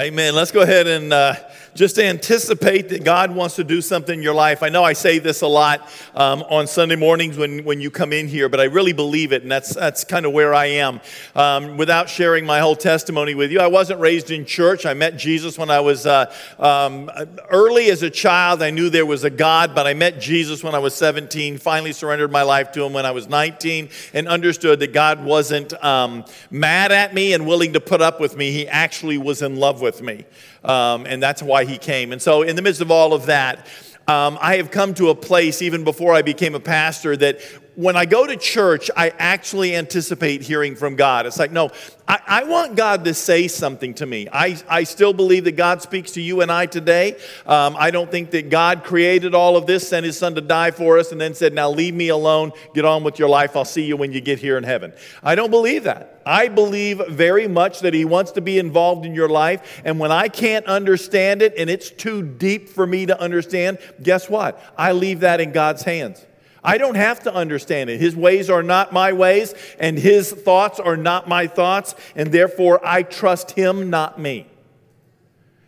Amen. Let's go ahead and uh, just anticipate that God wants to do something in your life. I know I say this a lot um, on Sunday mornings when, when you come in here, but I really believe it, and that's, that's kind of where I am. Um, without sharing my whole testimony with you, I wasn't raised in church. I met Jesus when I was uh, um, early as a child. I knew there was a God, but I met Jesus when I was 17, finally surrendered my life to Him when I was 19, and understood that God wasn't um, mad at me and willing to put up with me. He actually was in love with with me. Um, and that's why he came. And so, in the midst of all of that, um, I have come to a place, even before I became a pastor, that when I go to church, I actually anticipate hearing from God. It's like, no, I, I, want God to say something to me. I, I still believe that God speaks to you and I today. Um, I don't think that God created all of this, sent his son to die for us, and then said, now leave me alone, get on with your life. I'll see you when you get here in heaven. I don't believe that. I believe very much that he wants to be involved in your life. And when I can't understand it and it's too deep for me to understand, guess what? I leave that in God's hands. I don't have to understand it. His ways are not my ways, and his thoughts are not my thoughts, and therefore I trust him, not me.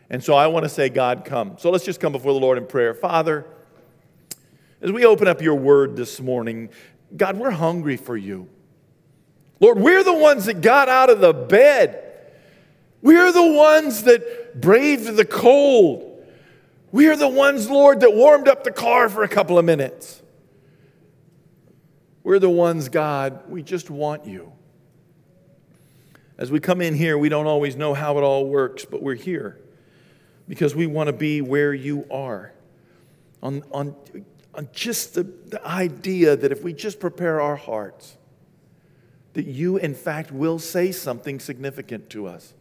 And so I want to say, God, come. So let's just come before the Lord in prayer. Father, as we open up your word this morning, God, we're hungry for you. Lord, we're the ones that got out of the bed. We're the ones that braved the cold. We are the ones, Lord, that warmed up the car for a couple of minutes. We're the ones, God, we just want you. As we come in here, we don't always know how it all works, but we're here because we want to be where you are. On, on, on just the, the idea that if we just prepare our hearts, that you, in fact, will say something significant to us.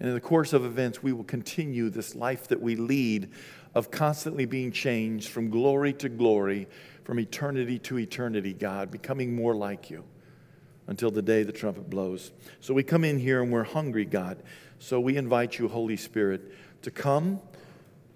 And in the course of events, we will continue this life that we lead of constantly being changed from glory to glory from eternity to eternity, God, becoming more like you until the day the trumpet blows. So we come in here and we're hungry, God. So we invite you, Holy Spirit, to come,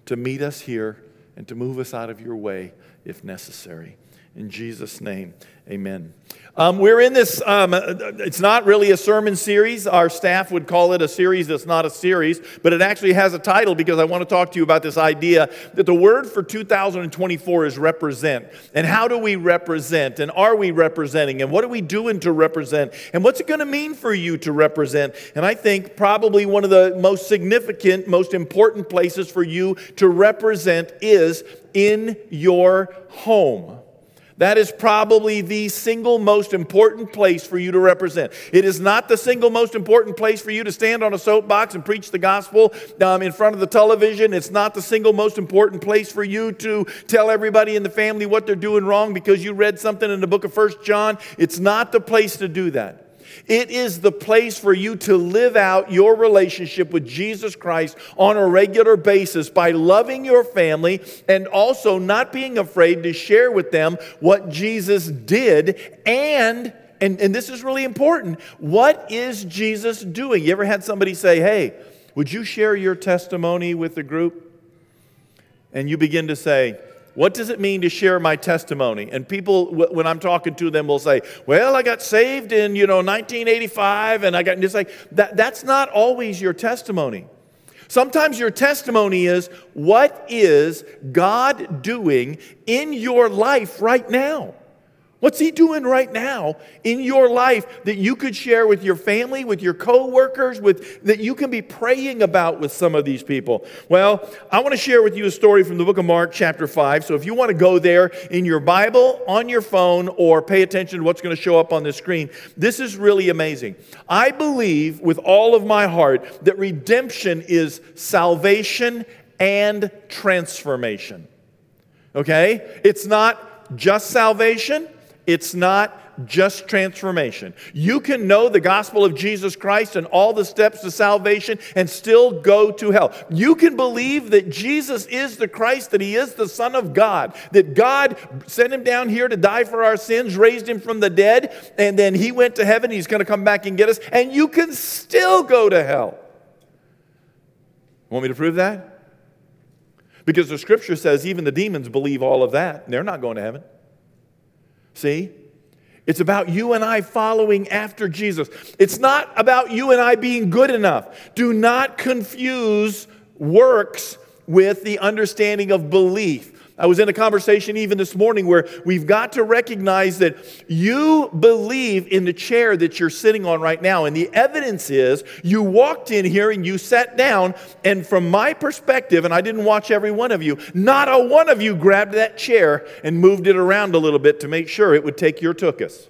to meet us here, and to move us out of your way if necessary. In Jesus' name, amen. Um, we're in this, um, it's not really a sermon series. Our staff would call it a series that's not a series, but it actually has a title because I want to talk to you about this idea that the word for 2024 is represent. And how do we represent? And are we representing? And what are we doing to represent? And what's it going to mean for you to represent? And I think probably one of the most significant, most important places for you to represent is in your home. That is probably the single most important place for you to represent. It is not the single most important place for you to stand on a soapbox and preach the gospel um, in front of the television. It's not the single most important place for you to tell everybody in the family what they're doing wrong because you read something in the book of First John. It's not the place to do that. It is the place for you to live out your relationship with Jesus Christ on a regular basis by loving your family and also not being afraid to share with them what Jesus did and and, and this is really important. What is Jesus doing? You ever had somebody say, Hey, would you share your testimony with the group? And you begin to say, what does it mean to share my testimony? And people, when I'm talking to them, will say, Well, I got saved in, you know, 1985, and I got, just like, that, that's not always your testimony. Sometimes your testimony is, What is God doing in your life right now? What's he doing right now in your life that you could share with your family, with your coworkers, with that you can be praying about with some of these people? Well, I want to share with you a story from the book of Mark chapter 5. So if you want to go there in your Bible, on your phone or pay attention to what's going to show up on the screen, this is really amazing. I believe with all of my heart that redemption is salvation and transformation. Okay? It's not just salvation. It's not just transformation. You can know the gospel of Jesus Christ and all the steps to salvation and still go to hell. You can believe that Jesus is the Christ, that he is the Son of God, that God sent him down here to die for our sins, raised him from the dead, and then he went to heaven. He's going to come back and get us, and you can still go to hell. Want me to prove that? Because the scripture says even the demons believe all of that, they're not going to heaven. See? It's about you and I following after Jesus. It's not about you and I being good enough. Do not confuse works with the understanding of belief. I was in a conversation even this morning where we've got to recognize that you believe in the chair that you're sitting on right now. And the evidence is you walked in here and you sat down. And from my perspective, and I didn't watch every one of you, not a one of you grabbed that chair and moved it around a little bit to make sure it would take your tuchus.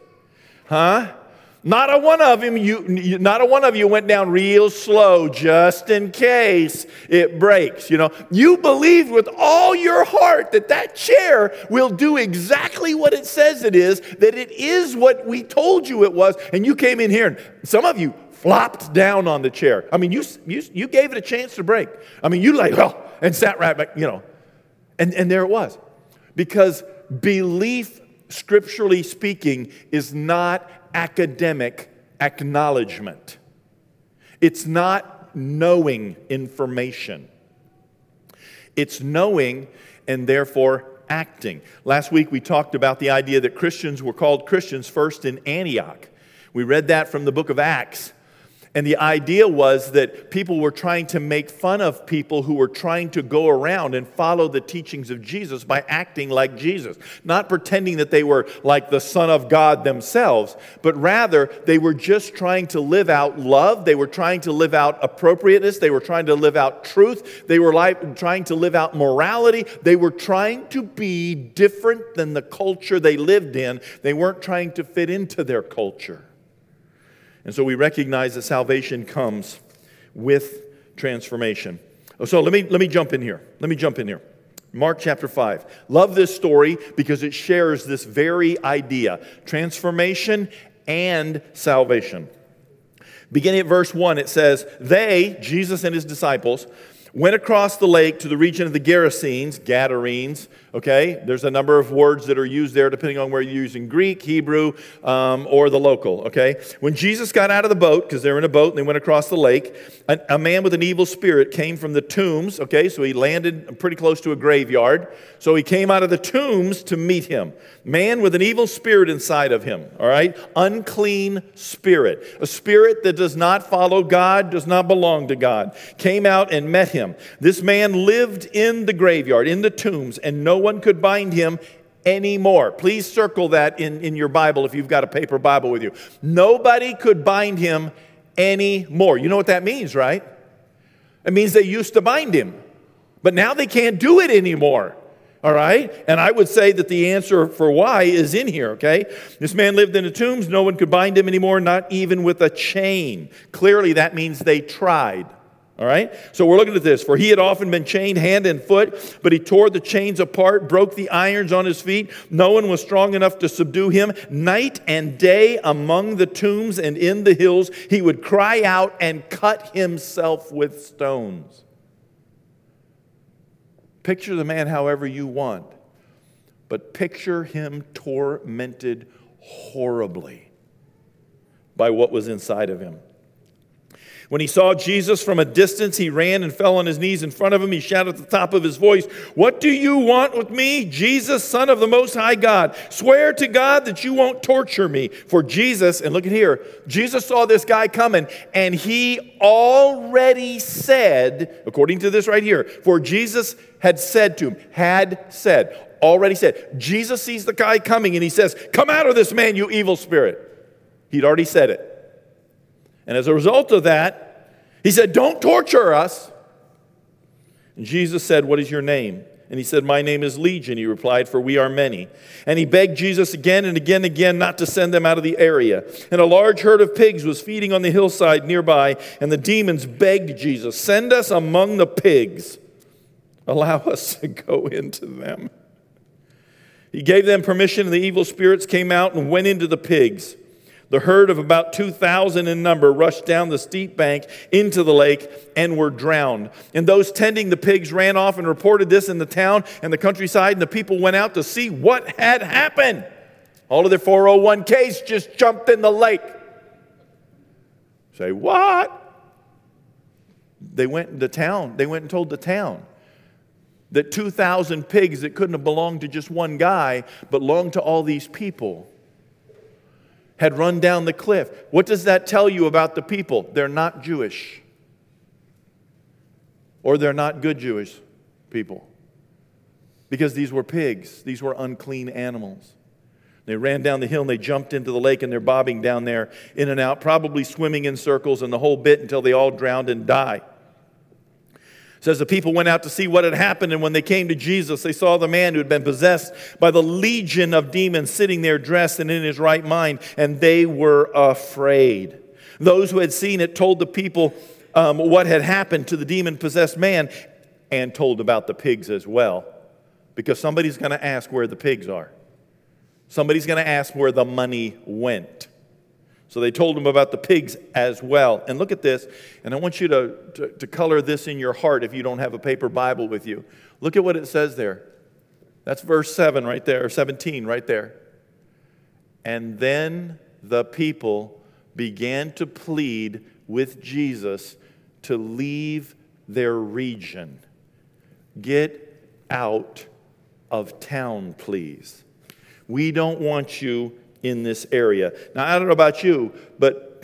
Huh? Not a one of them, you, not a one of you went down real slow just in case it breaks. You know, you believed with all your heart that that chair will do exactly what it says it is, that it is what we told you it was, and you came in here and some of you flopped down on the chair. I mean, you, you, you gave it a chance to break. I mean, you like, oh, and sat right back, you know, and, and there it was. Because belief, scripturally speaking, is not academic acknowledgement. It's not knowing information, it's knowing and therefore acting. Last week we talked about the idea that Christians were called Christians first in Antioch. We read that from the book of Acts. And the idea was that people were trying to make fun of people who were trying to go around and follow the teachings of Jesus by acting like Jesus. Not pretending that they were like the Son of God themselves, but rather they were just trying to live out love. They were trying to live out appropriateness. They were trying to live out truth. They were trying to live out morality. They were trying to be different than the culture they lived in. They weren't trying to fit into their culture. And so we recognize that salvation comes with transformation. Oh, so let me, let me jump in here. Let me jump in here. Mark chapter 5. Love this story because it shares this very idea transformation and salvation. Beginning at verse 1, it says, They, Jesus and his disciples, went across the lake to the region of the Gerasenes, Gadarenes, okay? There's a number of words that are used there depending on where you're using Greek, Hebrew, um, or the local, okay? When Jesus got out of the boat, because they're in a boat and they went across the lake, a, a, man with an evil spirit came from the tombs, okay? So he landed pretty close to a graveyard. So he came out of the tombs to meet him. Man with an evil spirit inside of him, all right? Unclean spirit. A spirit that does not follow God, does not belong to God, came out and met him him. This man lived in the graveyard, in the tombs, and no one could bind him anymore. Please circle that in, in your Bible if you've got a paper Bible with you. Nobody could bind him anymore. You know what that means, right? It means they used to bind him, but now they can't do it anymore. All right? And I would say that the answer for why is in here, okay? This man lived in the tombs. No one could bind him anymore, not even with a chain. Clearly, that means they tried. All right? So we're looking at this. For he had often been chained hand and foot, but he tore the chains apart, broke the irons on his feet. No one was strong enough to subdue him. Night and day among the tombs and in the hills, he would cry out and cut himself with stones. Picture the man however you want, but picture him tormented horribly by what was inside of him. When he saw Jesus from a distance, he ran and fell on his knees in front of him. He shouted at the top of his voice, What do you want with me, Jesus, Son of the Most High God? Swear to God that you won't torture me. For Jesus, and look at here, Jesus saw this guy coming, and he already said, according to this right here, for Jesus had said to him, had said, already said, Jesus sees the guy coming and he says, Come out of this man, you evil spirit. He'd already said it. And as a result of that, he said, Don't torture us. And Jesus said, What is your name? And he said, My name is Legion, he replied, for we are many. And he begged Jesus again and again and again not to send them out of the area. And a large herd of pigs was feeding on the hillside nearby, and the demons begged Jesus, Send us among the pigs. Allow us to go into them. He gave them permission, and the evil spirits came out and went into the pigs. The herd of about 2,000 in number rushed down the steep bank into the lake and were drowned. And those tending the pigs ran off and reported this in the town and the countryside, and the people went out to see what had happened. All of their 401ks just jumped in the lake. Say, what? They went into town. They went and told the town that 2,000 pigs that couldn't have belonged to just one guy, but belonged to all these people had run down the cliff. What does that tell you about the people? They're not Jewish, or they're not good Jewish people, because these were pigs, these were unclean animals. They ran down the hill and they jumped into the lake and they're bobbing down there in and out, probably swimming in circles and the whole bit until they all drowned and die. It says the people went out to see what had happened, and when they came to Jesus, they saw the man who had been possessed by the legion of demons sitting there dressed and in his right mind, and they were afraid. Those who had seen it told the people um, what had happened to the demon possessed man and told about the pigs as well, because somebody's going to ask where the pigs are. Somebody's going to ask where the money went. So they told him about the pigs as well. And look at this, and I want you to, to, to, color this in your heart if you don't have a paper Bible with you. Look at what it says there. That's verse 7 right there, or 17 right there. And then the people began to plead with Jesus to leave their region. Get out of town, please. We don't want you in this area. Now, I don't know about you, but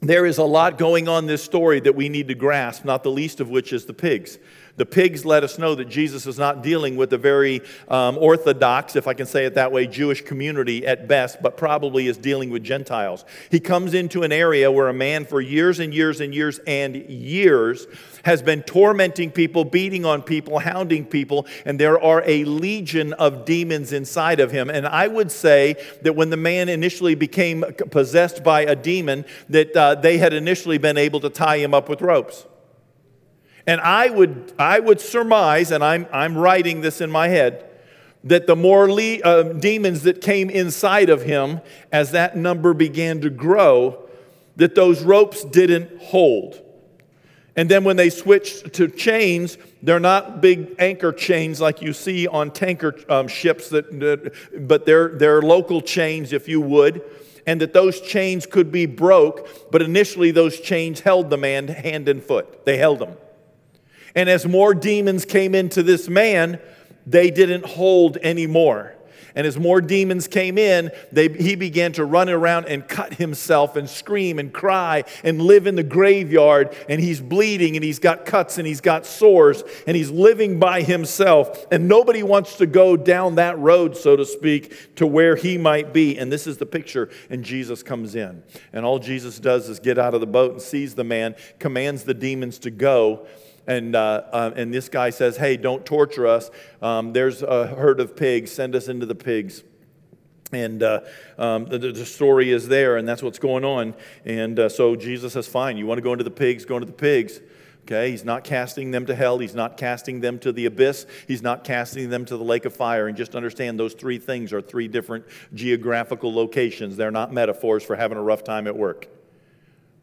there is a lot going on this story that we need to grasp, not the least of which is the pigs. The pigs let us know that Jesus is not dealing with a very um, orthodox, if I can say it that way, Jewish community at best, but probably is dealing with Gentiles. He comes into an area where a man for years and years and years and years has been tormenting people, beating on people, hounding people, and there are a legion of demons inside of him. And I would say that when the man initially became possessed by a demon, that uh, they had initially been able to tie him up with ropes. And I would, I would surmise, and I'm, I'm writing this in my head, that the more le- uh, demons that came inside of him, as that number began to grow, that those ropes didn't hold. And then when they switched to chains, they're not big anchor chains like you see on tanker um, ships, that, but they're, they're local chains, if you would. And that those chains could be broke, but initially those chains held the man hand and foot. They held him. And as more demons came into this man, they didn't hold anymore. And as more demons came in, they, he began to run around and cut himself and scream and cry and live in the graveyard. And he's bleeding and he's got cuts and he's got sores and he's living by himself. And nobody wants to go down that road, so to speak, to where he might be. And this is the picture. And Jesus comes in. And all Jesus does is get out of the boat and sees the man, commands the demons to go and, uh, uh, and this guy says, Hey, don't torture us. Um, there's a herd of pigs. Send us into the pigs. And uh, um, the, the, story is there, and that's what's going on. And uh, so Jesus says, Fine, you want to go into the pigs? Go into the pigs. Okay, he's not casting them to hell. He's not casting them to the abyss. He's not casting them to the lake of fire. And just understand those three things are three different geographical locations. They're not metaphors for having a rough time at work.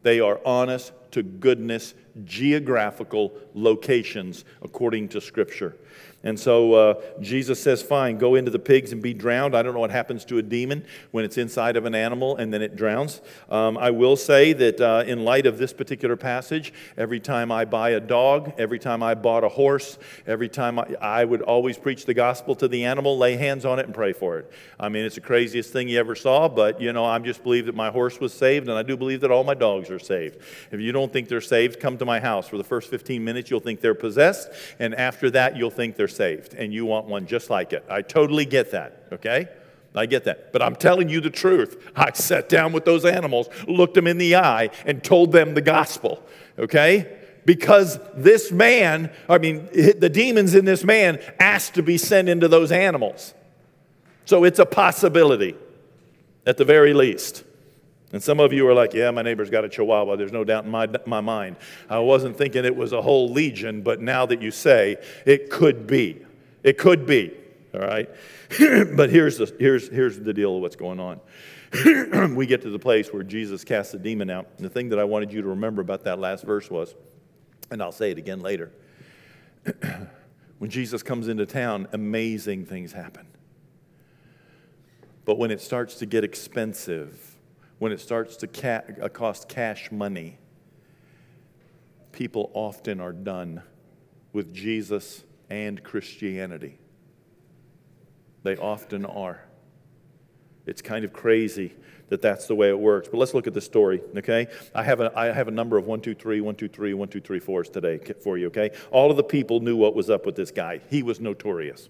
They are honest to goodness geographical locations according to Scripture. And so uh, Jesus says, Fine, go into the pigs and be drowned. I don't know what happens to a demon when it's inside of an animal and then it drowns. Um, I will say that uh, in light of this particular passage, every time I buy a dog, every time I bought a horse, every time I, I would always preach the gospel to the animal, lay hands on it, and pray for it. I mean, it's the craziest thing you ever saw, but you know, I just believe that my horse was saved, and I do believe that all my dogs are saved. If you don't think they're saved, come to my house. For the first 15 minutes, you'll think they're possessed, and after that, you'll think they're saved, and you want one just like it. I totally get that, okay? I get that. But I'm telling you the truth. I sat down with those animals, looked them in the eye, and told them the gospel, okay? Because this man, I mean, the demons in this man asked to be sent into those animals. So it's a possibility, at the very least. And some of you are like, yeah, my neighbor's got a chihuahua. There's no doubt in my, my mind. I wasn't thinking it was a whole legion, but now that you say, it could be. It could be, all right? but here's the, here's, here's the deal of what's going on. we get to the place where Jesus casts the demon out. And the thing that I wanted you to remember about that last verse was, and I'll say it again later, when Jesus comes into town, amazing things happen. But when it starts to get expensive, when it starts to ca- uh, cost cash money, people often are done with Jesus and Christianity. They often are. It's kind of crazy that that's the way it works. But let's look at the story, okay? I have a, I have a number of one, two, three, one, two, three, one, two, three, fours today for you, okay? All of the people knew what was up with this guy. He was notorious.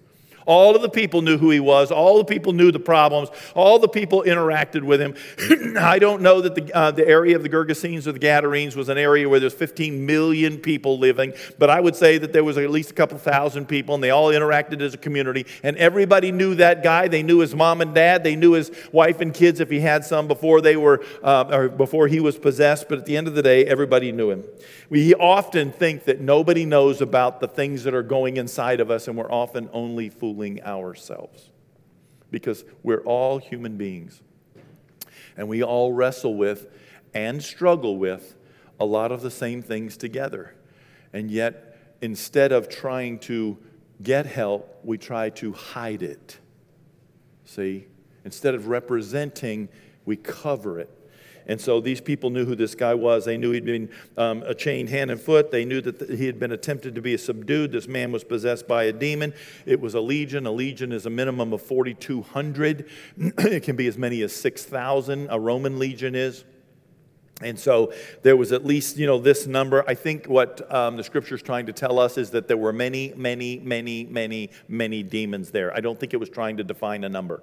All of the people knew who he was. All the people knew the problems. All the people interacted with him. I don't know that the, uh, the area of the Gergesenes or the Gadarenes was an area where there's 15 million people living, but I would say that there was at least a couple thousand people, and they all interacted as a community. And everybody knew that guy. They knew his mom and dad. They knew his wife and kids if he had some before they were uh, or before he was possessed. But at the end of the day, everybody knew him. We often think that nobody knows about the things that are going inside of us, and we're often only fooling ourselves because we're all human beings. And we all wrestle with and struggle with a lot of the same things together. And yet, instead of trying to get help, we try to hide it. See? Instead of representing, we cover it. And so these people knew who this guy was. They knew he'd been um, chained hand and foot. They knew that he had been attempted to be subdued. This man was possessed by a demon. It was a legion. A legion is a minimum of 4,200. it can be as many as 6,000, a Roman legion is. And so there was at least, you know, this number. I think what um, the scripture is trying to tell us is that there were many, many, many, many, many demons there. I don't think it was trying to define a number.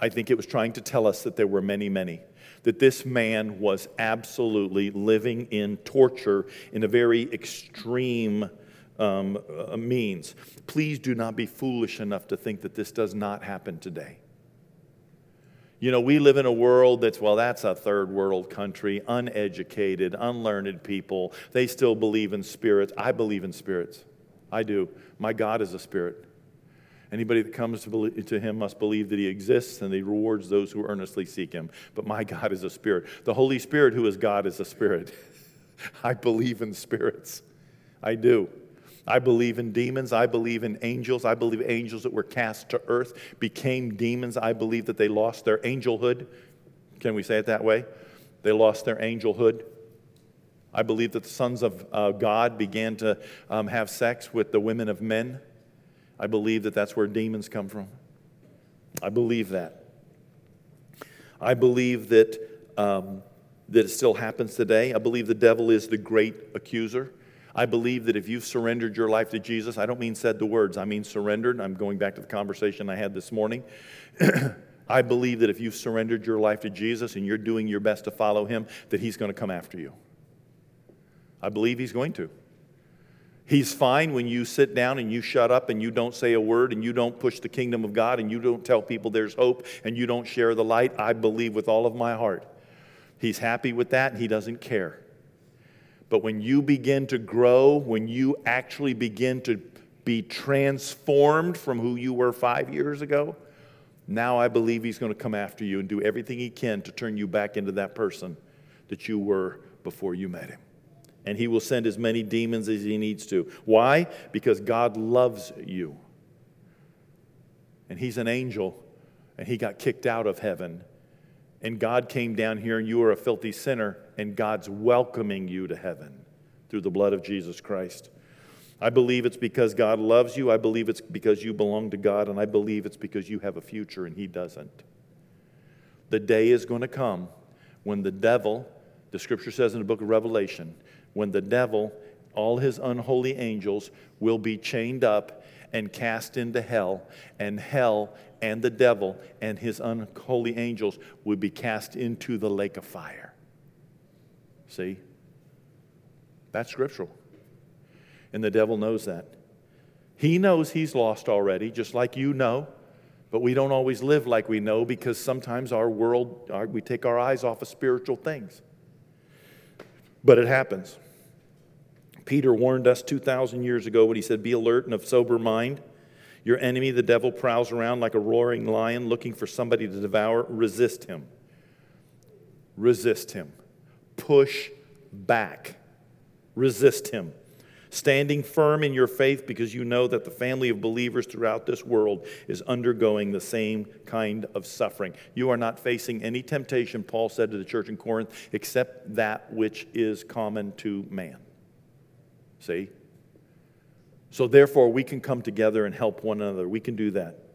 I think it was trying to tell us that there were many, many that this man was absolutely living in torture in a very extreme um, uh, means. Please do not be foolish enough to think that this does not happen today. You know, we live in a world that's, well, that's a third world country, uneducated, unlearned people. They still believe in spirits. I believe in spirits. I do. My God is a spirit. Anybody that comes to, believe, to him must believe that he exists and he rewards those who earnestly seek him. But my God is a spirit. The Holy Spirit, who is God, is a spirit. I believe in spirits. I do. I believe in demons. I believe in angels. I believe angels that were cast to earth became demons. I believe that they lost their angelhood. Can we say it that way? They lost their angelhood. I believe that the sons of uh, God began to um, have sex with the women of men. I believe that that's where demons come from. I believe that. I believe that, um, that it still happens today. I believe the devil is the great accuser. I believe that if you've surrendered your life to Jesus, I don't mean said the words, I mean surrendered. I'm going back to the conversation I had this morning. I believe that if you've surrendered your life to Jesus and you're doing your best to follow him, that he's going to come after you. I believe he's going to. He's fine when you sit down and you shut up and you don't say a word and you don't push the kingdom of God and you don't tell people there's hope and you don't share the light. I believe with all of my heart. He's happy with that and he doesn't care. But when you begin to grow, when you actually begin to be transformed from who you were five years ago, now I believe he's going to come after you and do everything he can to turn you back into that person that you were before you met him and he will send as many demons as he needs to. Why? Because God loves you. And he's an angel, and he got kicked out of heaven. And God came down here, and you are a filthy sinner, and God's welcoming you to heaven through the blood of Jesus Christ. I believe it's because God loves you. I believe it's because you belong to God, and I believe it's because you have a future and He doesn't. The day is going to come when the devil, the scripture says in the book of Revelation, when the devil, all his unholy angels, will be chained up and cast into hell, and hell and the devil and his unholy angels will be cast into the lake of fire. See? That's scriptural. And the devil knows that. He knows he's lost already, just like you know. But we don't always live like we know because sometimes our world, our, we take our eyes off of spiritual things. But it happens. Peter warned us 2,000 years ago when he said, Be alert and of sober mind. Your enemy, the devil, prowls around like a roaring lion looking for somebody to devour. Resist him. Resist him. Push back. Resist him. Standing firm in your faith because you know that the family of believers throughout this world is undergoing the same kind of suffering. You are not facing any temptation, Paul said to the church in Corinth, except that which is common to man. See? So, therefore, we can come together and help one another. We can do that.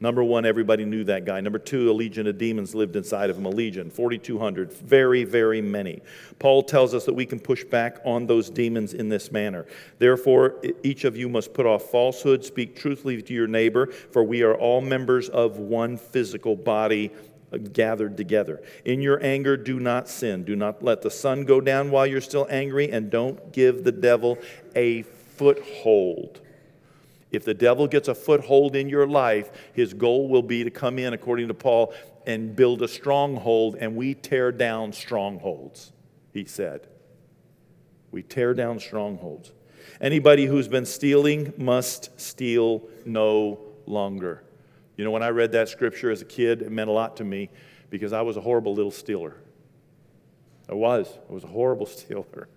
Number one, everybody knew that guy. Number two, a legion of demons lived inside of him. A legion, 4,200. Very, very many. Paul tells us that we can push back on those demons in this manner. Therefore, each of you must put off falsehood, speak truthfully to your neighbor, for we are all members of one physical body uh, gathered together. In your anger, do not sin. Do not let the sun go down while you're still angry, and don't give the devil a foothold. If the devil gets a foothold in your life, his goal will be to come in, according to Paul, and build a stronghold, and we tear down strongholds, he said. We tear down strongholds. Anybody who's been stealing must steal no longer. You know, when I read that scripture as a kid, it meant a lot to me because I was a horrible little stealer. I was. I was a horrible stealer.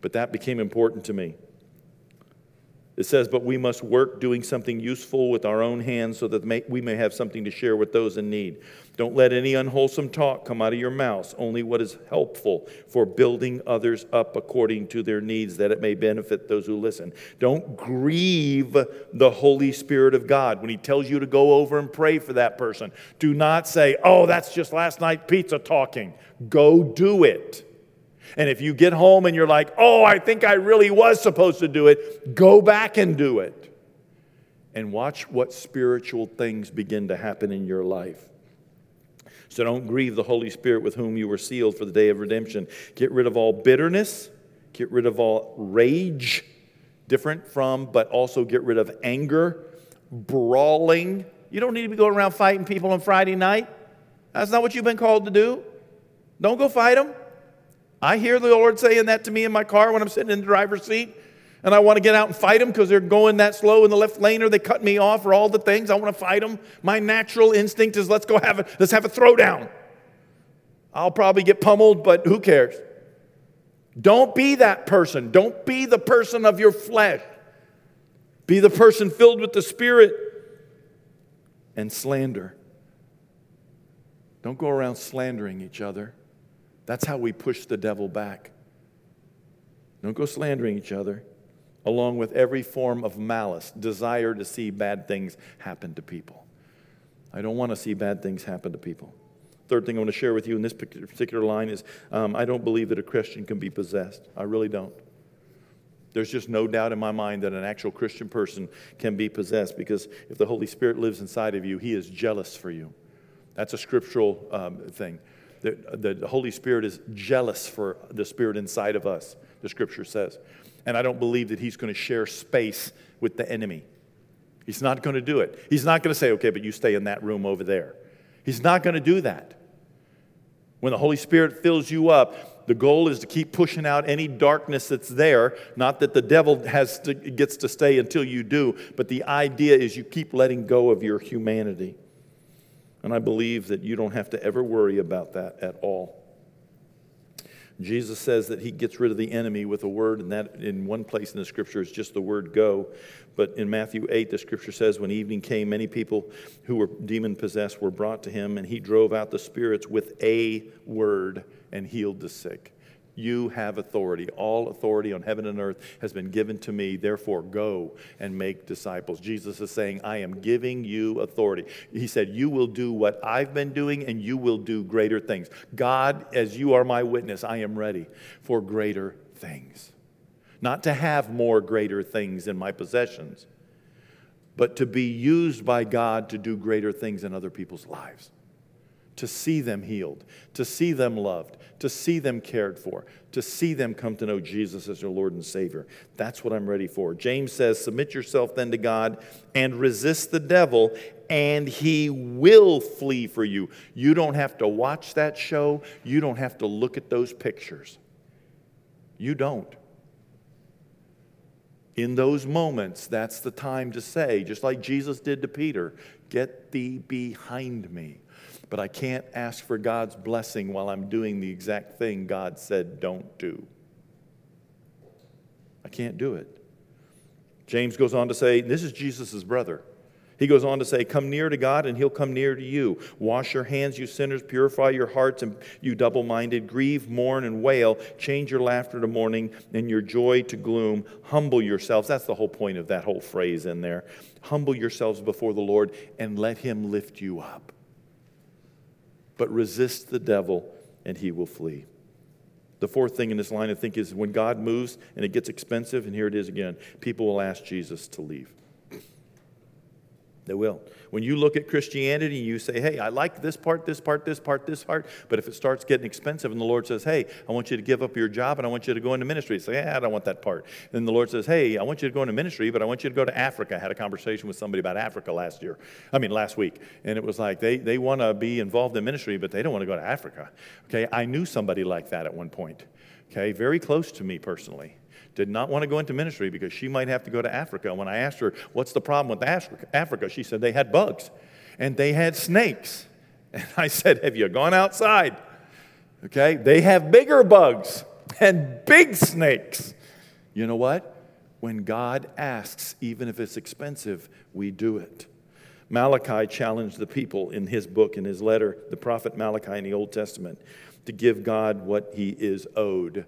But that became important to me. It says, But we must work doing something useful with our own hands so that we may have something to share with those in need. Don't let any unwholesome talk come out of your mouths, only what is helpful for building others up according to their needs, that it may benefit those who listen. Don't grieve the Holy Spirit of God when He tells you to go over and pray for that person. Do not say, Oh, that's just last night pizza talking. Go do it. And if you get home and you're like, oh, I think I really was supposed to do it, go back and do it. And watch what spiritual things begin to happen in your life. So don't grieve the Holy Spirit with whom you were sealed for the day of redemption. Get rid of all bitterness, get rid of all rage, different from, but also get rid of anger, brawling. You don't need to be going around fighting people on Friday night. That's not what you've been called to do. Don't go fight them. I hear the Lord saying that to me in my car when I'm sitting in the driver's seat and I want to get out and fight them because they're going that slow in the left lane or they cut me off or all the things. I want to fight them. My natural instinct is let's go have a, let's have a throwdown. I'll probably get pummeled, but who cares? Don't be that person. Don't be the person of your flesh. Be the person filled with the Spirit and slander. Don't go around slandering each other. That's how we push the devil back. Don't go slandering each other, along with every form of malice, desire to see bad things happen to people. I don't want to see bad things happen to people. Third thing I want to share with you in this particular line is um, I don't believe that a Christian can be possessed. I really don't. There's just no doubt in my mind that an actual Christian person can be possessed because if the Holy Spirit lives inside of you, he is jealous for you. That's a scriptural um, thing. The, the Holy Spirit is jealous for the Spirit inside of us, the scripture says. And I don't believe that He's going to share space with the enemy. He's not going to do it. He's not going to say, okay, but you stay in that room over there. He's not going to do that. When the Holy Spirit fills you up, the goal is to keep pushing out any darkness that's there. Not that the devil has to, gets to stay until you do, but the idea is you keep letting go of your humanity. And I believe that you don't have to ever worry about that at all. Jesus says that he gets rid of the enemy with a word, and that in one place in the scripture is just the word go. But in Matthew 8, the scripture says, When evening came, many people who were demon possessed were brought to him, and he drove out the spirits with a word and healed the sick. You have authority. All authority on heaven and earth has been given to me. Therefore, go and make disciples. Jesus is saying, I am giving you authority. He said, You will do what I've been doing, and you will do greater things. God, as you are my witness, I am ready for greater things. Not to have more greater things in my possessions, but to be used by God to do greater things in other people's lives to see them healed, to see them loved, to see them cared for, to see them come to know Jesus as their Lord and Savior. That's what I'm ready for. James says, Submit yourself then to God and resist the devil, and he will flee for you. You don't have to watch that show, you don't have to look at those pictures. You don't. In those moments, that's the time to say, just like Jesus did to Peter, Get thee behind me but I can't ask for God's blessing while I'm doing the exact thing God said don't do. I can't do it. James goes on to say, this is Jesus' brother. He goes on to say, Come near to God, and he'll come near to you. Wash your hands, you sinners. Purify your hearts, and you double minded. Grieve, mourn, and wail. Change your laughter to mourning and your joy to gloom. Humble yourselves. That's the whole point of that whole phrase in there. Humble yourselves before the Lord, and let him lift you up. But resist the devil, and he will flee. The fourth thing in this line, I think, is when God moves and it gets expensive, and here it is again, people will ask Jesus to leave. They will. When you look at Christianity, and you say, hey, I like this part, this part, this part, this part. But if it starts getting expensive and the Lord says, hey, I want you to give up your job and I want you to go into ministry, say, yeah, I don't want that part. And the Lord says, hey, I want you to go into ministry, but I want you to go to Africa. I had a conversation with somebody about Africa last year, I mean, last week. And it was like, they, they want to be involved in ministry, but they don't want to go to Africa. Okay, I knew somebody like that at one point. Okay, very close to me personally did not want to go into ministry because she might have to go to Africa. When I asked her, What's the problem with Africa? She said they had bugs and they had snakes. And I said, Have you gone outside? Okay, they have bigger bugs and big snakes. You know what? When God asks, even if it's expensive, we do it. Malachi challenged the people in his book, in his letter, the prophet Malachi in the Old Testament, to give God what he is owed.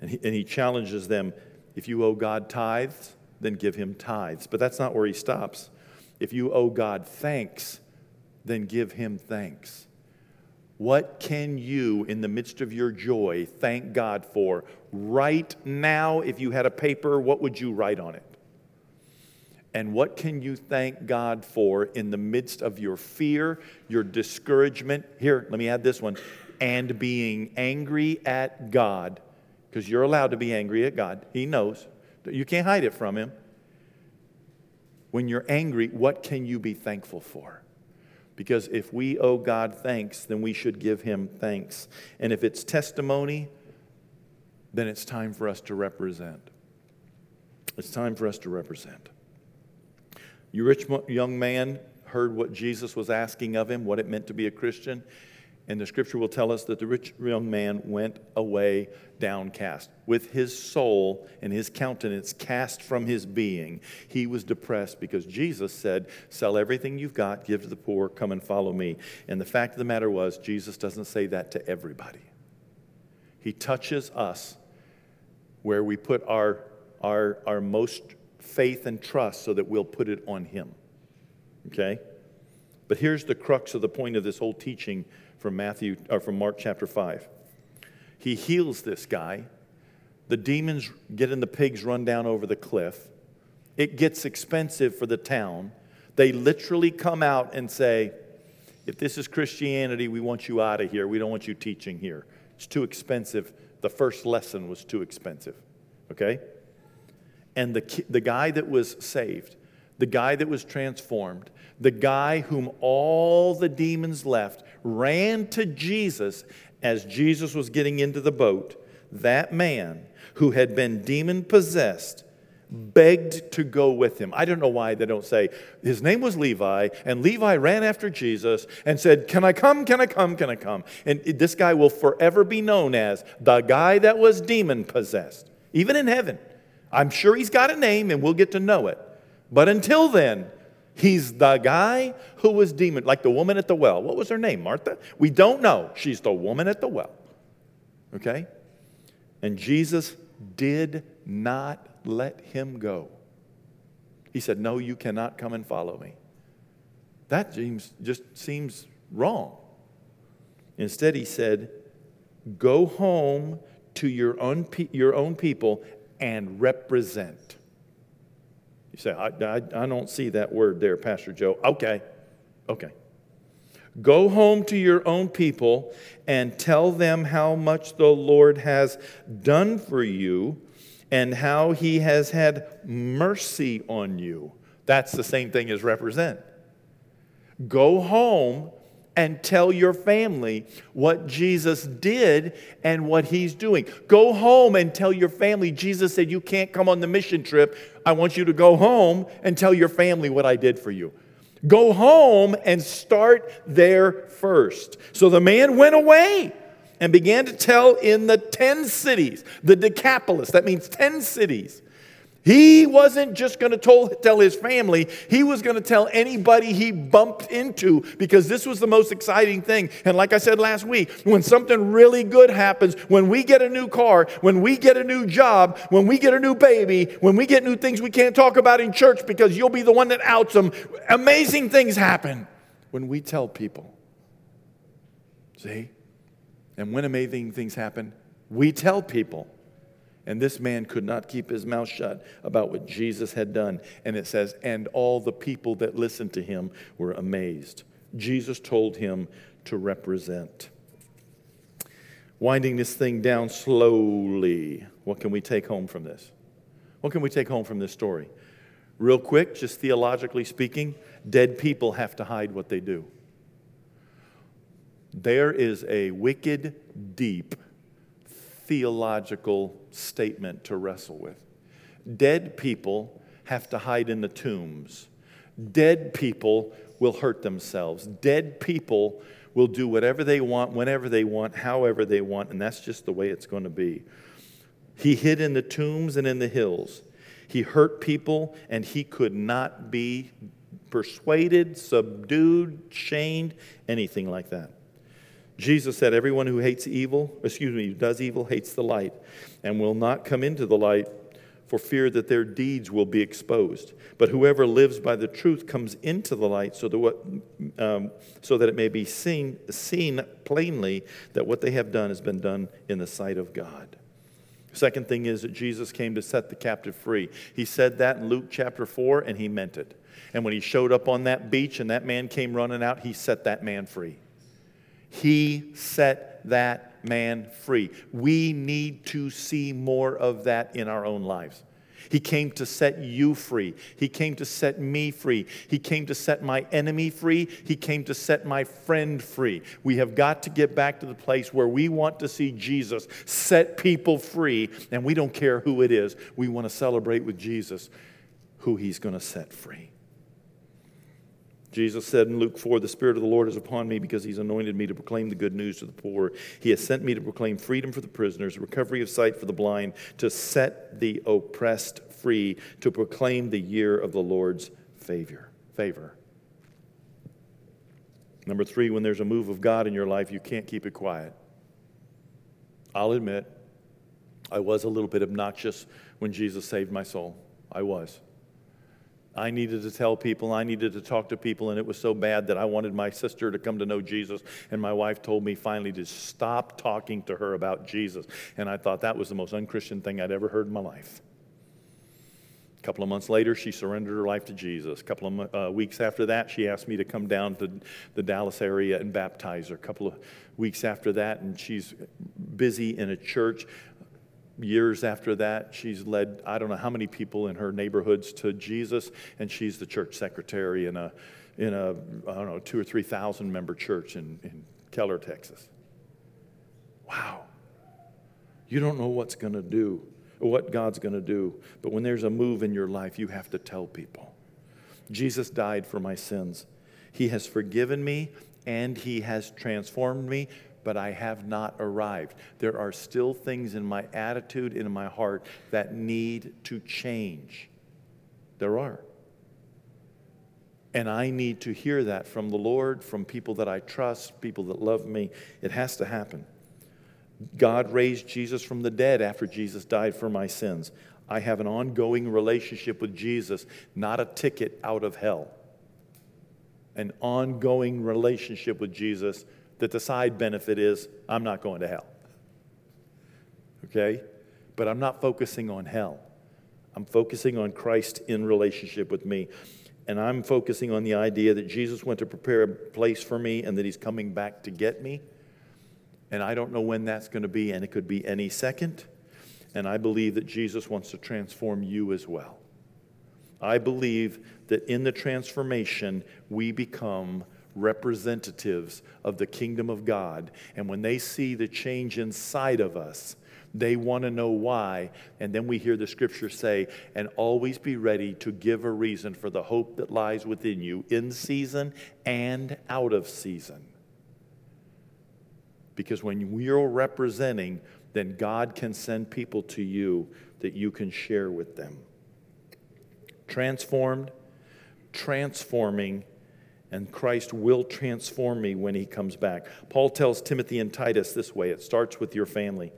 And he, and he challenges them if you owe God tithes, then give him tithes. But that's not where he stops. If you owe God thanks, then give him thanks. What can you, in the midst of your joy, thank God for? Right now, if you had a paper, what would you write on it? And what can you thank God for in the midst of your fear, your discouragement? Here, let me add this one and being angry at God because you're allowed to be angry at God. He knows. You can't hide it from Him. When you're angry, what can you be thankful for? Because if we owe God thanks, then we should give Him thanks. And if it's testimony, then it's time for us to represent. It's time for us to represent. You rich young man heard what Jesus was asking of him, what it meant to be a Christian. And the scripture will tell us that the rich young man went away downcast. With his soul and his countenance cast from his being, he was depressed because Jesus said, Sell everything you've got, give to the poor, come and follow me. And the fact of the matter was, Jesus doesn't say that to everybody. He touches us where we put our, our, our most faith and trust so that we'll put it on him. Okay? But here's the crux of the point of this whole teaching from Matthew or from Mark chapter 5. He heals this guy. The demons get in the pigs run down over the cliff. It gets expensive for the town. They literally come out and say, if this is Christianity, we want you out of here. We don't want you teaching here. It's too expensive. The first lesson was too expensive. Okay? And the, the guy that was saved, the guy that was transformed, the guy whom all the demons left, ran to Jesus as Jesus was getting into the boat. That man who had been demon possessed begged to go with him. I don't know why they don't say his name was Levi, and Levi ran after Jesus and said, Can I come? Can I come? Can I come? And this guy will forever be known as the guy that was demon possessed, even in heaven. I'm sure he's got a name and we'll get to know it. But until then, He's the guy who was demon, like the woman at the well. What was her name? Martha? We don't know. She's the woman at the well. Okay? And Jesus did not let him go. He said, No, you cannot come and follow me. That seems, just seems wrong. Instead, he said, Go home to your own, your own people and represent. You say, I, I, I don't see that word there, Pastor Joe. Okay, okay. Go home to your own people and tell them how much the Lord has done for you and how he has had mercy on you. That's the same thing as represent. Go home and tell your family what Jesus did and what he's doing. Go home and tell your family. Jesus said, You can't come on the mission trip. I want you to go home and tell your family what I did for you. Go home and start there first. So the man went away and began to tell in the 10 cities, the Decapolis, that means 10 cities. He wasn't just going to tell his family, he was going to tell anybody he bumped into because this was the most exciting thing. And like I said last week, when something really good happens, when we get a new car, when we get a new job, when we get a new baby, when we get new things we can't talk about in church because you'll be the one that outs them, amazing things happen when we tell people. See? And when amazing things happen, we tell people. And this man could not keep his mouth shut about what Jesus had done. And it says, and all the people that listened to him were amazed. Jesus told him to represent. Winding this thing down slowly, what can we take home from this? What can we take home from this story? Real quick, just theologically speaking, dead people have to hide what they do. There is a wicked, deep theological statement to wrestle with. Dead people have to hide in the tombs. Dead people will hurt themselves. Dead people will do whatever they want, whenever they want, however they want, and that's just the way it's going to be. He hid in the tombs and in the hills. He hurt people, and he could not be persuaded, subdued, chained, anything like that. Jesus said, Everyone who hates evil, excuse me, who does evil, hates the light, and will not come into the light for fear that their deeds will be exposed. But whoever lives by the truth comes into the light so that, what, um, so that it may be seen, seen plainly that what they have done has been done in the sight of God. Second thing is that Jesus came to set the captive free. He said that in Luke chapter 4, and he meant it. And when he showed up on that beach and that man came running out, he set that man free. He set that man free. We need to see more of that in our own lives. He came to set you free. He came to set me free. He came to set my enemy free. He came to set my friend free. We have got to get back to the place where we want to see Jesus set people free, and we don't care who it is. We want to celebrate with Jesus who he's going to set free. Jesus said in Luke 4, The Spirit of the Lord is upon me because He's anointed me to proclaim the good news to the poor. He has sent me to proclaim freedom for the prisoners, recovery of sight for the blind, to set the oppressed free, to proclaim the year of the Lord's favor. favor. Number three, when there's a move of God in your life, you can't keep it quiet. I'll admit, I was a little bit obnoxious when Jesus saved my soul. I was. I needed to tell people, I needed to talk to people, and it was so bad that I wanted my sister to come to know Jesus. And my wife told me finally to stop talking to her about Jesus. And I thought that was the most unchristian thing I'd ever heard in my life. A couple of months later, she surrendered her life to Jesus. A couple of uh, weeks after that, she asked me to come down to the Dallas area and baptize her. A couple of weeks after that, and she's busy in a church years after that, she's led I don't know how many people in her neighborhoods to Jesus, and she's the church secretary in a in a I don't know two or three thousand member church in, in Keller, Texas. Wow. You don't know what's going to do, what God's going to do, but when there's a move in your life, you have to tell people. Jesus died for my sins. He has forgiven me and he has transformed me but I have not arrived. There are still things in my attitude in my heart that need to change. There are. And I need to hear that from the Lord, from people that I trust, people that love me. It has to happen. God raised Jesus from the dead after Jesus died for my sins. I have an ongoing relationship with Jesus, not a ticket out of hell. An ongoing relationship with Jesus that the side benefit is I'm not going to hell. Okay? But I'm not focusing on hell. I'm focusing on Christ in relationship with me. And I'm focusing on the idea that Jesus went to prepare a place for me and that he's coming back to get me. And I don't know when that's going to be, and it could be any second. And I believe that Jesus wants to transform you as well. I believe that in the transformation, we become representatives of the kingdom of God. And when they see the change inside of us, they want to know why. And then we hear the scripture say, and always be ready to give a reason for the hope that lies within you in season and out of season. Because when we're representing, then God can send people to you that you can share with them. transformed, transforming, and Christ will transform me when he comes back. Paul tells Timothy and Titus this way it starts with your family.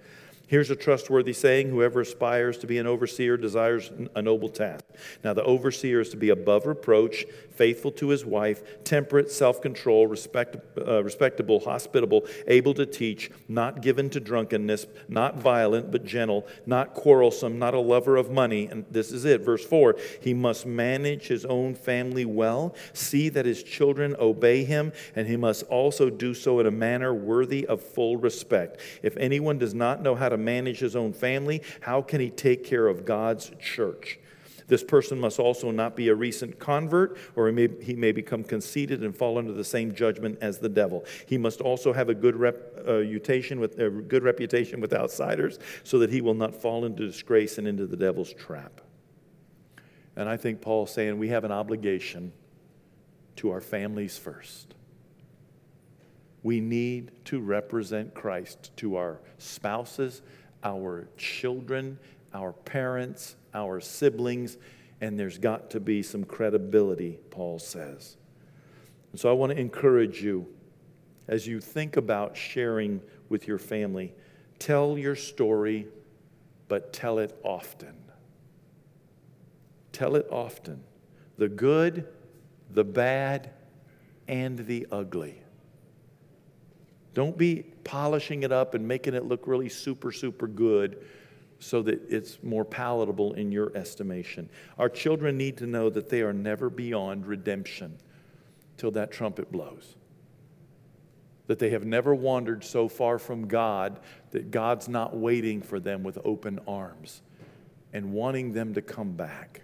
Here's a trustworthy saying whoever aspires to be an overseer desires a noble task. Now, the overseer is to be above reproach, faithful to his wife, temperate, self control, respect, uh, respectable, hospitable, able to teach, not given to drunkenness, not violent, but gentle, not quarrelsome, not a lover of money. And this is it, verse 4 He must manage his own family well, see that his children obey him, and he must also do so in a manner worthy of full respect. If anyone does not know how to manage his own family, how can he take care of God's church? This person must also not be a recent convert, or he may, he may become conceited and fall under the same judgment as the devil. He must also have a good reputation uh, with a good reputation with outsiders, so that he will not fall into disgrace and into the devil's trap. And I think Paul's saying we have an obligation to our families first. We need to represent Christ to our spouses, our children, our parents, our siblings, and there's got to be some credibility, Paul says. And so I want to encourage you as you think about sharing with your family, tell your story, but tell it often. Tell it often. The good, the bad, and the ugly. Don't be polishing it up and making it look really super, super good so that it's more palatable in your estimation. Our children need to know that they are never beyond redemption till that trumpet blows. That they have never wandered so far from God that God's not waiting for them with open arms and wanting them to come back.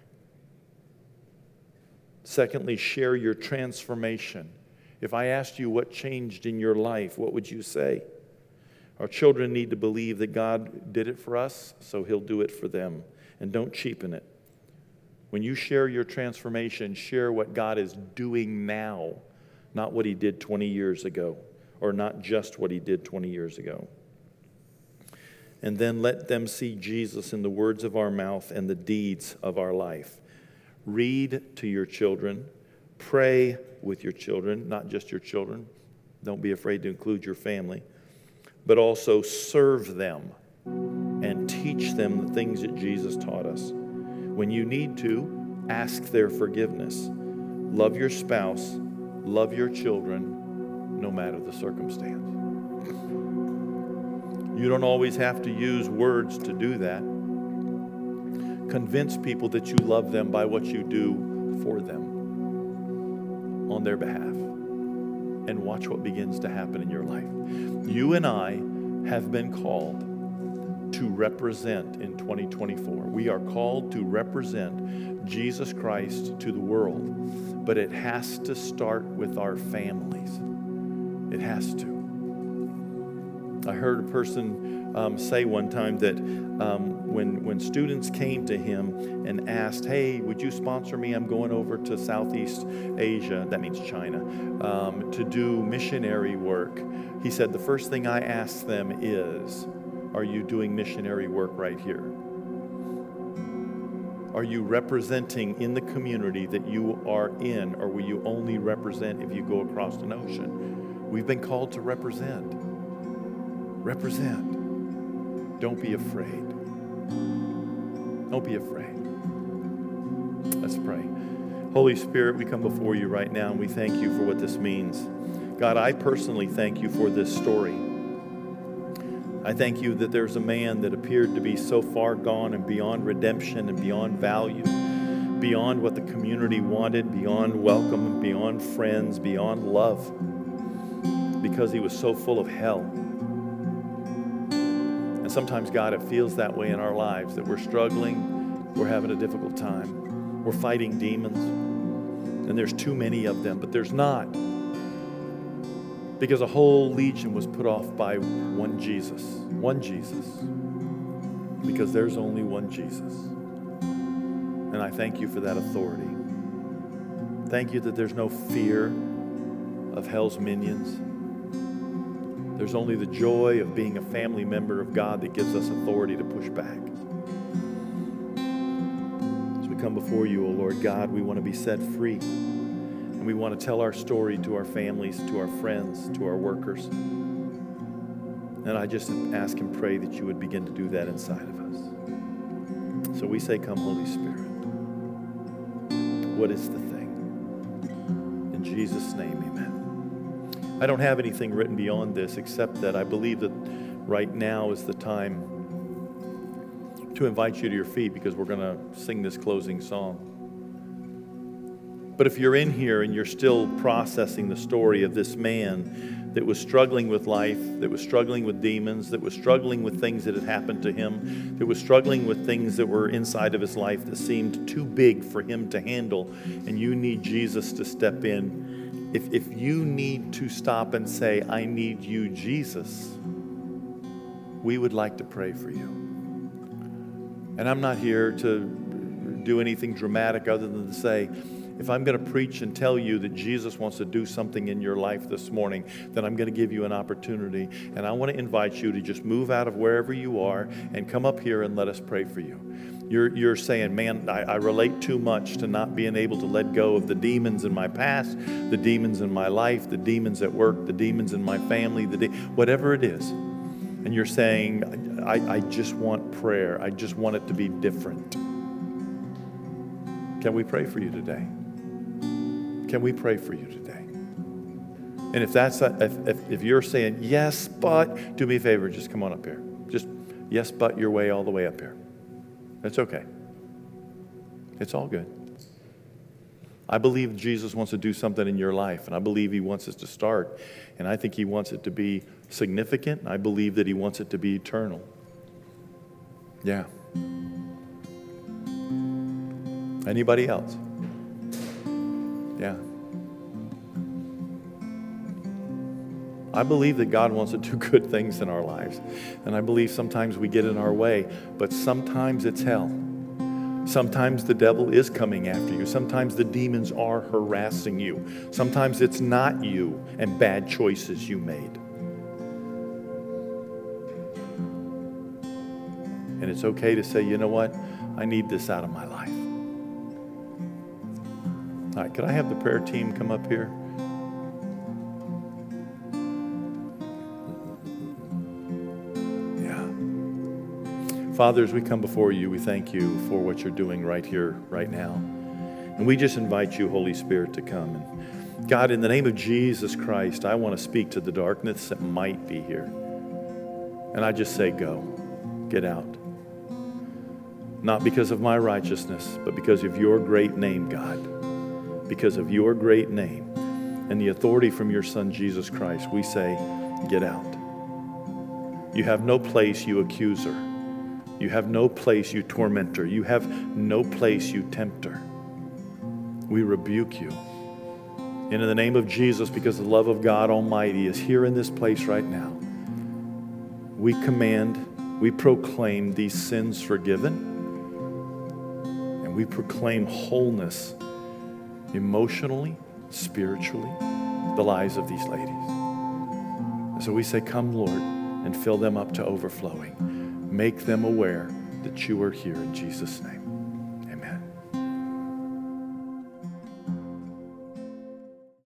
Secondly, share your transformation. If I asked you what changed in your life, what would you say? Our children need to believe that God did it for us, so He'll do it for them. And don't cheapen it. When you share your transformation, share what God is doing now, not what He did 20 years ago, or not just what He did 20 years ago. And then let them see Jesus in the words of our mouth and the deeds of our life. Read to your children, pray with your children, not just your children. Don't be afraid to include your family but also serve them and teach them the things that Jesus taught us. When you need to, ask their forgiveness. Love your spouse, love your children, no matter the circumstance. You don't always have to use words to do that. Convince people that you love them by what you do for them on their behalf and watch what begins to happen in your life. You and I have been called to represent in 2024. We are called to represent Jesus Christ to the world, but it has to start with our families. It has to. I heard a person um, say one time that um, when, when students came to him and asked, Hey, would you sponsor me? I'm going over to Southeast Asia, that means China, um, to do missionary work. He said, The first thing I ask them is, Are you doing missionary work right here? Are you representing in the community that you are in, or will you only represent if you go across an ocean? We've been called to represent. Represent. Don't be afraid. Don't be afraid. Let's pray. Holy Spirit, we come before you right now and we thank you for what this means. God, I personally thank you for this story. I thank you that there's a man that appeared to be so far gone and beyond redemption and beyond value, beyond what the community wanted, beyond welcome, beyond friends, beyond love, because he was so full of hell sometimes, God, it feels that way in our lives that we're struggling, we're having a difficult time, we're fighting demons, and there's too many of them, but there's not. Because a whole legion was put off by one Jesus, one Jesus, because there's only one Jesus. And I thank you for that authority. Thank you that there's no fear of hell's minions. There's only the joy of being a family member of God that gives us authority to push back. As we come before you, O Lord God, we want to be set free. And we want to tell our story to our families, to our friends, to our workers. And I just ask and pray that you would begin to do that inside of us. So we say, Come, Holy Spirit. What is the thing? In Jesus' name, amen. I don't have anything written beyond this except that I believe that right now is the time to invite you to your feet because we're going to sing this closing song. But if you're in here and you're still processing the story of this man that was struggling with life, that was struggling with demons, that was struggling with things that had happened to him, that was struggling with things that were inside of his life that seemed too big for him to handle, and you need Jesus to step in. If, if you need to stop and say, I need you, Jesus, we would like to pray for you. And I'm not here to do anything dramatic other than to say, if I'm going to preach and tell you that Jesus wants to do something in your life this morning, then I'm going to give you an opportunity. And I want to invite you to just move out of wherever you are and come up here and let us pray for you. You're, you're saying, man, I, I relate too much to not being able to let go of the demons in my past, the demons in my life, the demons at work, the demons in my family, the de- whatever it is. And you're saying, I, I just want prayer. I just want it to be different. Can we pray for you today? Can we pray for you today? And if that's a, if, if, if you're saying yes, but do me a favor, just come on up here. Just yes, but your way all the way up here. That's okay. It's all good. I believe Jesus wants to do something in your life, and I believe He wants us to start, and I think He wants it to be significant. I believe that He wants it to be eternal. Yeah. Anybody else? Yeah. I believe that God wants to do good things in our lives. And I believe sometimes we get in our way, but sometimes it's hell. Sometimes the devil is coming after you. Sometimes the demons are harassing you. Sometimes it's not you and bad choices you made. And it's okay to say, you know what? I need this out of my life. All right, could I have the prayer team come up here? Father, as we come before you, we thank you for what you're doing right here, right now. And we just invite you, Holy Spirit, to come. And God, in the name of Jesus Christ, I want to speak to the darkness that might be here. And I just say, go, get out. Not because of my righteousness, but because of your great name, God because of your great name and the authority from your Son, Jesus Christ, we say, Get out. You have no place, you accuser. You have no place, you tormentor. You have no place, you tempter. We rebuke you. And in the name of Jesus, because the love of God Almighty is here in this place right now, we command, we proclaim these sins forgiven, and we proclaim wholeness emotionally, spiritually, the lives of these ladies. So we say, Come, Lord, and fill them up to overflowing. Make them aware that you are here in Jesus' name.